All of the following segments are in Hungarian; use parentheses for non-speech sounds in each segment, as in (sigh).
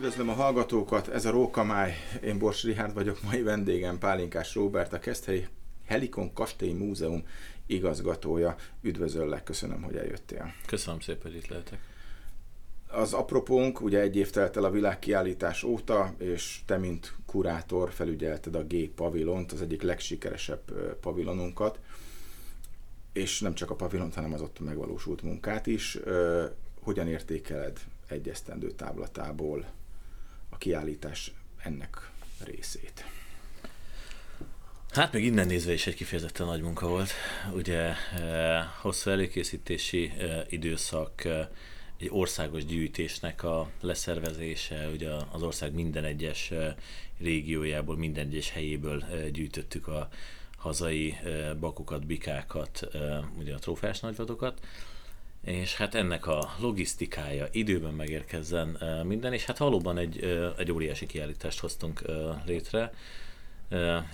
Üdvözlöm a hallgatókat, ez a Rókamály, én Bors Rihárd vagyok, mai vendégem Pálinkás Róbert, a Keszthelyi Helikon Kastély Múzeum igazgatója. Üdvözöllek, köszönöm, hogy eljöttél. Köszönöm szépen, hogy itt lehetek. Az apropónk, ugye egy év telt el a világkiállítás óta, és te, mint kurátor felügyelted a G pavilont, az egyik legsikeresebb pavilonunkat, és nem csak a pavilont, hanem az ott megvalósult munkát is. Hogyan értékeled egy esztendő táblatából a kiállítás ennek részét? Hát még innen nézve is egy kifejezetten nagy munka volt. Ugye hosszú előkészítési időszak, egy országos gyűjtésnek a leszervezése, ugye az ország minden egyes régiójából, minden egyes helyéből gyűjtöttük a hazai bakokat, bikákat, ugye a trófeás nagyvadokat, és hát ennek a logisztikája, időben megérkezzen minden, és hát valóban egy, egy óriási kiállítást hoztunk létre.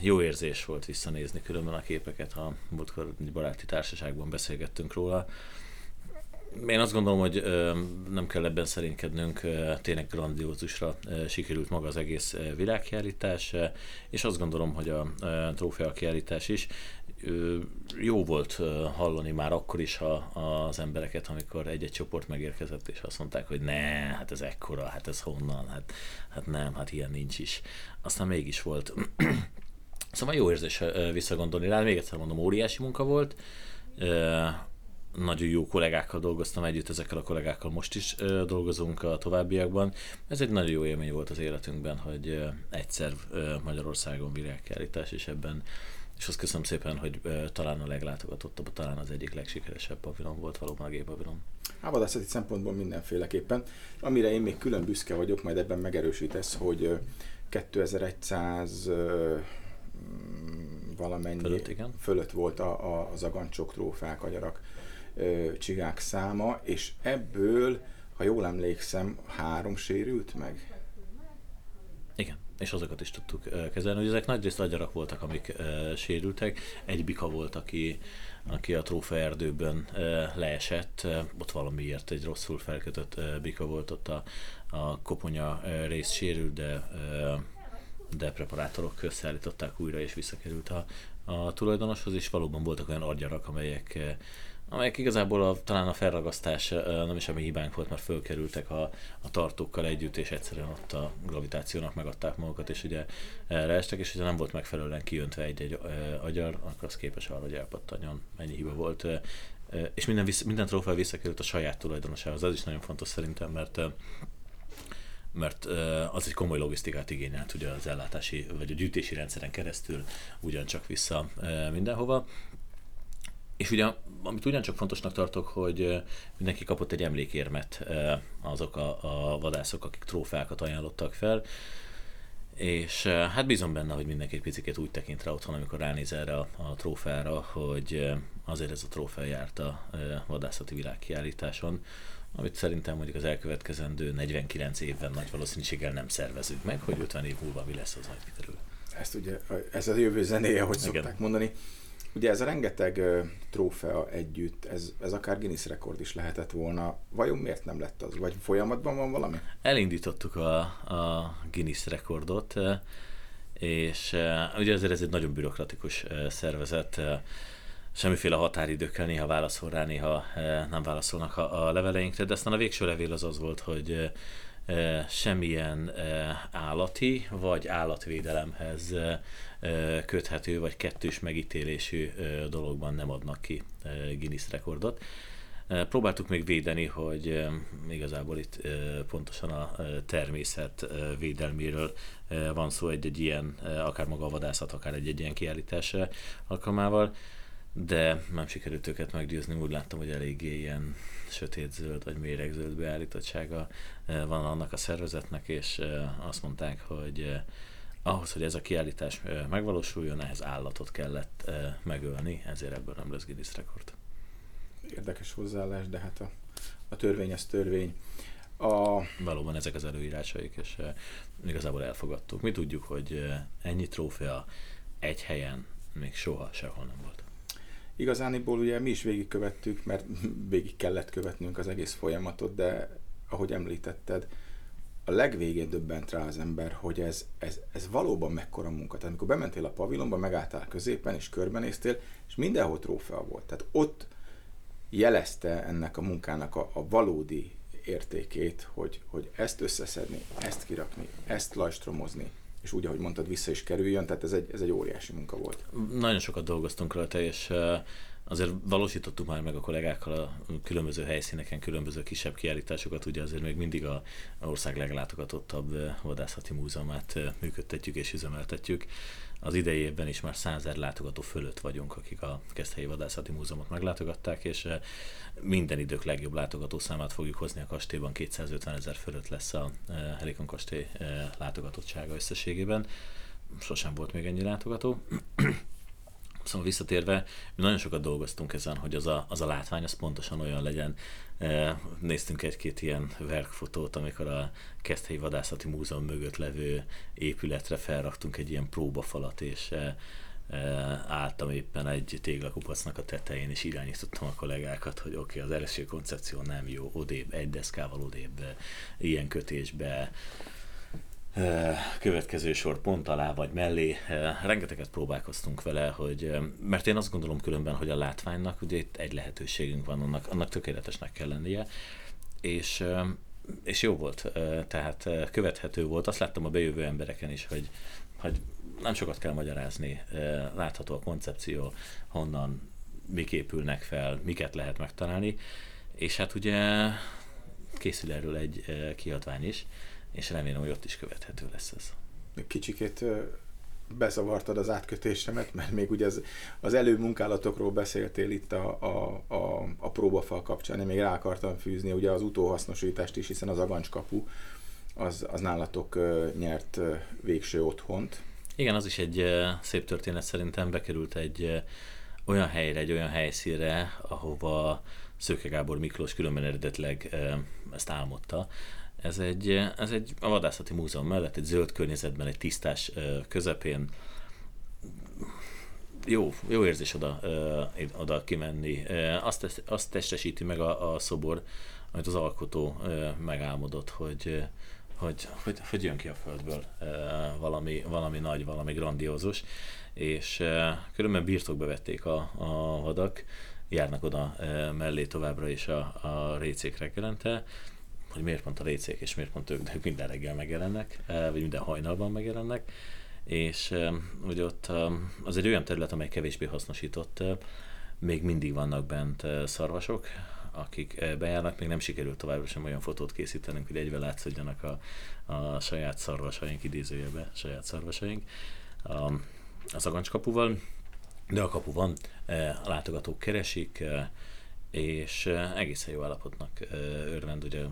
Jó érzés volt visszanézni különben a képeket, ha múltkor egy baráti társaságban beszélgettünk róla én azt gondolom, hogy nem kell ebben szerénykednünk, tényleg grandiózusra sikerült maga az egész világkiállítás, és azt gondolom, hogy a trófea kiállítás is jó volt hallani már akkor is ha az embereket, amikor egy-egy csoport megérkezett, és azt mondták, hogy ne, hát ez ekkora, hát ez honnan, hát, hát nem, hát ilyen nincs is. Aztán mégis volt. (clears throat) szóval jó érzés visszagondolni rá, még egyszer mondom, óriási munka volt nagyon jó kollégákkal dolgoztam együtt, ezekkel a kollégákkal most is dolgozunk a továbbiakban. Ez egy nagyon jó élmény volt az életünkben, hogy egyszer Magyarországon virágkiállítás, és ebben és azt köszönöm szépen, hogy ö, talán a leglátogatottabb, talán az egyik legsikeresebb pavilon volt valóban a gépavilon. A vadászati szempontból mindenféleképpen. Amire én még külön büszke vagyok, majd ebben megerősítesz, hogy 2100 valamennyi fölött, igen. fölött volt a, a, az agancsok, trófák, agyarak csigák száma, és ebből, ha jól emlékszem, három sérült meg. És azokat is tudtuk kezelni, hogy ezek nagyrészt agyarak voltak, amik sérültek. Egy bika volt, aki, aki a trófeerdőben leesett, ott valamiért egy rosszul felkötött bika volt, ott a, a koponya rész sérült, de de preparátorok összeállították újra, és visszakerült a, a tulajdonoshoz, és valóban voltak olyan agyarak, amelyek amelyek igazából a, talán a felragasztás nem is a mi hibánk volt, mert fölkerültek a, a tartókkal együtt, és egyszerűen ott a gravitációnak megadták magukat, és ugye leestek, és ugye nem volt megfelelően kiöntve egy-egy agyar, akkor az képes arra, hogy elpattanjon. Ennyi hiba volt. És minden, vissz, minden trófea visszakerült a saját tulajdonosához. Ez is nagyon fontos szerintem, mert mert az egy komoly logisztikát igényelt ugye az ellátási vagy a gyűjtési rendszeren keresztül ugyancsak vissza mindenhova. És ugye, amit ugyancsak fontosnak tartok, hogy mindenki kapott egy emlékérmet azok a, a vadászok, akik trófákat ajánlottak fel, és hát bízom benne, hogy mindenki egy picit úgy tekint rá otthon, amikor ránéz erre a, a trófára, hogy azért ez a trófea járt a vadászati világkiállításon, amit szerintem mondjuk az elkövetkezendő 49 évben nagy valószínűséggel nem szervezünk meg, hogy 50 év múlva mi lesz, az majd kiderül. Ezt ugye, ez a jövő zenéje, hogy Igen. szokták mondani. Ugye ez a rengeteg trófea együtt, ez, ez akár Guinness rekord is lehetett volna. Vajon miért nem lett az? Vagy folyamatban van valami? Elindítottuk a, a Guinness rekordot, és ugye ezért ez egy nagyon bürokratikus szervezet, semmiféle határidőkkel néha válaszol rá, néha nem válaszolnak a, a leveleinkre, de aztán a végső levél az az volt, hogy semmilyen állati vagy állatvédelemhez köthető vagy kettős megítélésű dologban nem adnak ki Guinness rekordot. Próbáltuk még védeni, hogy igazából itt pontosan a természet védelméről van szó egy-egy ilyen, akár maga a vadászat, akár egy-egy ilyen kiállítás alkalmával, de nem sikerült őket meggyőzni, úgy láttam, hogy eléggé ilyen sötétzöld vagy méregzöld beállítottsága van annak a szervezetnek, és azt mondták, hogy ahhoz, hogy ez a kiállítás megvalósuljon, ehhez állatot kellett megölni, ezért ebből nem lesz Guinness rekord. Érdekes hozzáállás, de hát a, a törvény az törvény. A... Valóban ezek az előírásaik, és igazából elfogadtuk. Mi tudjuk, hogy ennyi trófea egy helyen még soha sehol nem volt. Igazániból ugye mi is végigkövettük, mert végig kellett követnünk az egész folyamatot, de ahogy említetted, a legvégén döbbent rá az ember, hogy ez, ez, ez valóban mekkora munka. Tehát amikor bementél a pavilonba, megálltál középen, és körbenéztél, és mindenhol trófea volt. Tehát ott jelezte ennek a munkának a, a valódi értékét, hogy, hogy ezt összeszedni, ezt kirakni, ezt lajstromozni, és úgy, ahogy mondtad, vissza is kerüljön, tehát ez egy, ez egy óriási munka volt. Nagyon sokat dolgoztunk rajta, és azért valósítottuk már meg a kollégákkal a különböző helyszíneken, különböző kisebb kiállításokat, ugye azért még mindig a ország leglátogatottabb vadászati múzeumát működtetjük és üzemeltetjük. Az idei évben is már százer látogató fölött vagyunk, akik a Keszthelyi Vadászati Múzeumot meglátogatták, és minden idők legjobb látogató számát fogjuk hozni a kastélyban, 250 ezer fölött lesz a Helikon kastély látogatottsága összességében. Sosem volt még ennyi látogató. Szóval visszatérve, mi nagyon sokat dolgoztunk ezen, hogy az a, az a látvány az pontosan olyan legyen. E, néztünk egy-két ilyen verkfotót, amikor a Keszthelyi Vadászati Múzeum mögött levő épületre felraktunk egy ilyen próbafalat, és e, e, álltam éppen egy téglakupacnak a tetején, és irányítottam a kollégákat, hogy oké, okay, az első koncepció nem jó, odébb, egy deszkával odébb, ilyen kötésbe, következő sor pont alá vagy mellé. Rengeteget próbálkoztunk vele, hogy, mert én azt gondolom különben, hogy a látványnak ugye itt egy lehetőségünk van, annak, annak tökéletesnek kell lennie, és, és jó volt, tehát követhető volt. Azt láttam a bejövő embereken is, hogy, hogy nem sokat kell magyarázni, látható a koncepció, honnan mik épülnek fel, miket lehet megtalálni, és hát ugye készül erről egy kiadvány is, és remélem, hogy ott is követhető lesz ez. Kicsikét bezavartad az átkötésemet, mert még ugye az, az előmunkálatokról beszéltél itt a, a, a, a próbafal kapcsán, én még rá akartam fűzni ugye az utóhasznosítást is, hiszen az agancskapu az, az nálatok nyert végső otthont. Igen, az is egy szép történet szerintem, bekerült egy olyan helyre, egy olyan helyszínre, ahova Szőke Gábor Miklós különben eredetleg ezt álmodta, ez egy, ez egy a vadászati múzeum mellett egy zöld környezetben, egy tisztás közepén. Jó, jó érzés oda, oda kimenni. Azt, azt testesíti meg a, a szobor, amit az alkotó megálmodott, hogy, hogy, hogy, hogy jön ki a földből valami, valami nagy, valami grandiózus, és különben birtokba vették a, a vadak, járnak oda mellé továbbra is a, a récék reggelente, hogy miért pont a récék és miért pont ők, ők minden reggel megjelennek, eh, vagy minden hajnalban megjelennek, és hogy ott az egy olyan terület, amely kevésbé hasznosított, eh, még mindig vannak bent eh, szarvasok, akik bejárnak, még nem sikerült továbbra sem olyan fotót készítenünk, hogy egybe látszódjanak a, a saját szarvasaink, idézőjebe saját szarvasaink a, az agancskapuval, de a kapu van, a látogatók keresik, és egészen jó állapotnak örvend, ugye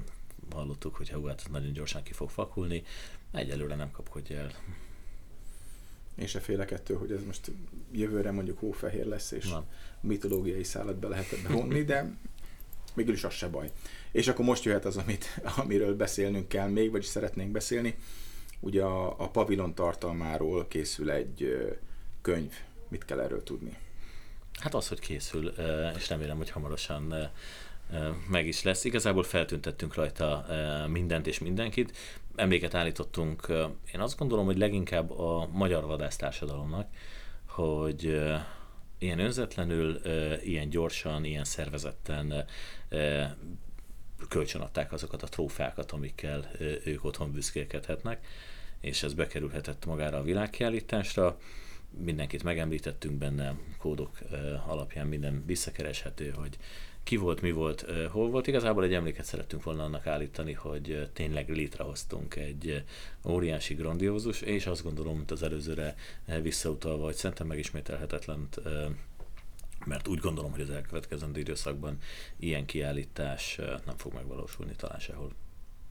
hallottuk, hogy hú, hát nagyon gyorsan ki fog fakulni, egyelőre nem kapkodja el. Én se félek ettől, hogy ez most jövőre mondjuk hófehér lesz, és Van. mitológiai szállat be lehet bevonni, de mégis az se baj. És akkor most jöhet az, amit, amiről beszélnünk kell még, vagyis szeretnénk beszélni. Ugye a, a pavilon tartalmáról készül egy könyv. Mit kell erről tudni? Hát az, hogy készül, és remélem, hogy hamarosan meg is lesz. Igazából feltüntettünk rajta mindent és mindenkit. Emléket állítottunk, én azt gondolom, hogy leginkább a magyar vadásztársadalomnak, hogy ilyen önzetlenül, ilyen gyorsan, ilyen szervezetten kölcsönadták azokat a trófákat, amikkel ők otthon büszkélkedhetnek, és ez bekerülhetett magára a világkiállításra. Mindenkit megemlítettünk benne, kódok alapján minden visszakereshető, hogy ki volt, mi volt, hol volt. Igazából egy emléket szerettünk volna annak állítani, hogy tényleg létrehoztunk egy óriási grandiózus, és azt gondolom, mint az előzőre visszautalva, hogy szerintem megismételhetetlen mert úgy gondolom, hogy az elkövetkezendő időszakban ilyen kiállítás nem fog megvalósulni talán sehol.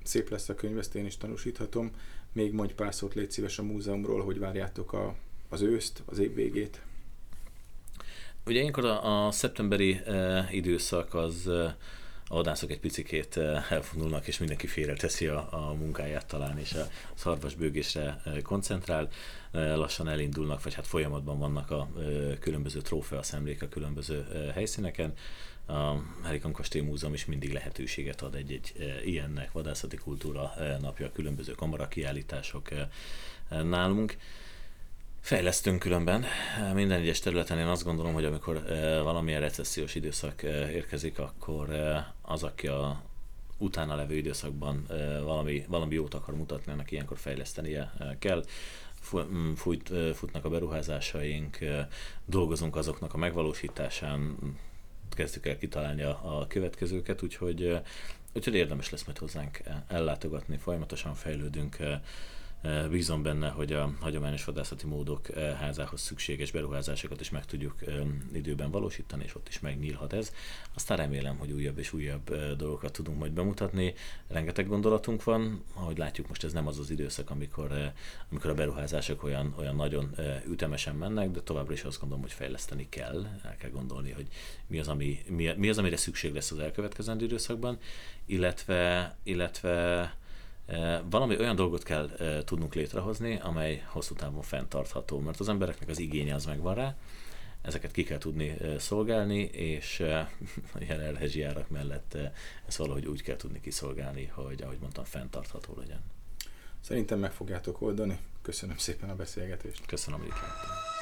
Szép lesz a könyv, ezt én is tanúsíthatom. Még mondj pár szót légy szíves a múzeumról, hogy várjátok a, az őszt, az év végét. Ugye ilyenkor a, a szeptemberi e, időszak az e, a vadászok egy picikét e, elvonulnak, és mindenki félreteszi a, a munkáját talán, és a szarvasbőgésre e, koncentrál. E, lassan elindulnak, vagy hát folyamatban vannak a különböző trófea szemlék a különböző helyszíneken. a Helikan Kastély Múzeum is mindig lehetőséget ad egy-egy ilyennek, vadászati kultúra napja, különböző kamarakiállítások nálunk. Fejlesztünk különben. Minden egyes területen én azt gondolom, hogy amikor valamilyen recessziós időszak érkezik, akkor az, aki a utána levő időszakban valami, valami jót akar mutatni, annak ilyenkor fejlesztenie kell. Mm, fut, futnak a beruházásaink, dolgozunk azoknak a megvalósításán, kezdtük el kitalálni a, a következőket, úgyhogy, úgyhogy érdemes lesz majd hozzánk ellátogatni, folyamatosan fejlődünk, Bízom benne, hogy a hagyományos vadászati módok házához szükséges beruházásokat is meg tudjuk időben valósítani, és ott is megnyílhat ez. Aztán remélem, hogy újabb és újabb dolgokat tudunk majd bemutatni. Rengeteg gondolatunk van, ahogy látjuk, most ez nem az az időszak, amikor, amikor a beruházások olyan, olyan nagyon ütemesen mennek, de továbbra is azt gondolom, hogy fejleszteni kell. El kell gondolni, hogy mi az, ami, mi, mi az amire szükség lesz az elkövetkezendő időszakban, illetve, illetve valami olyan dolgot kell tudnunk létrehozni, amely hosszú távon fenntartható, mert az embereknek az igénye az megvan rá, ezeket ki kell tudni szolgálni, és a jelenlegi árak mellett ezt valahogy úgy kell tudni kiszolgálni, hogy ahogy mondtam, fenntartható legyen. Szerintem meg fogjátok oldani. Köszönöm szépen a beszélgetést. Köszönöm, hogy itt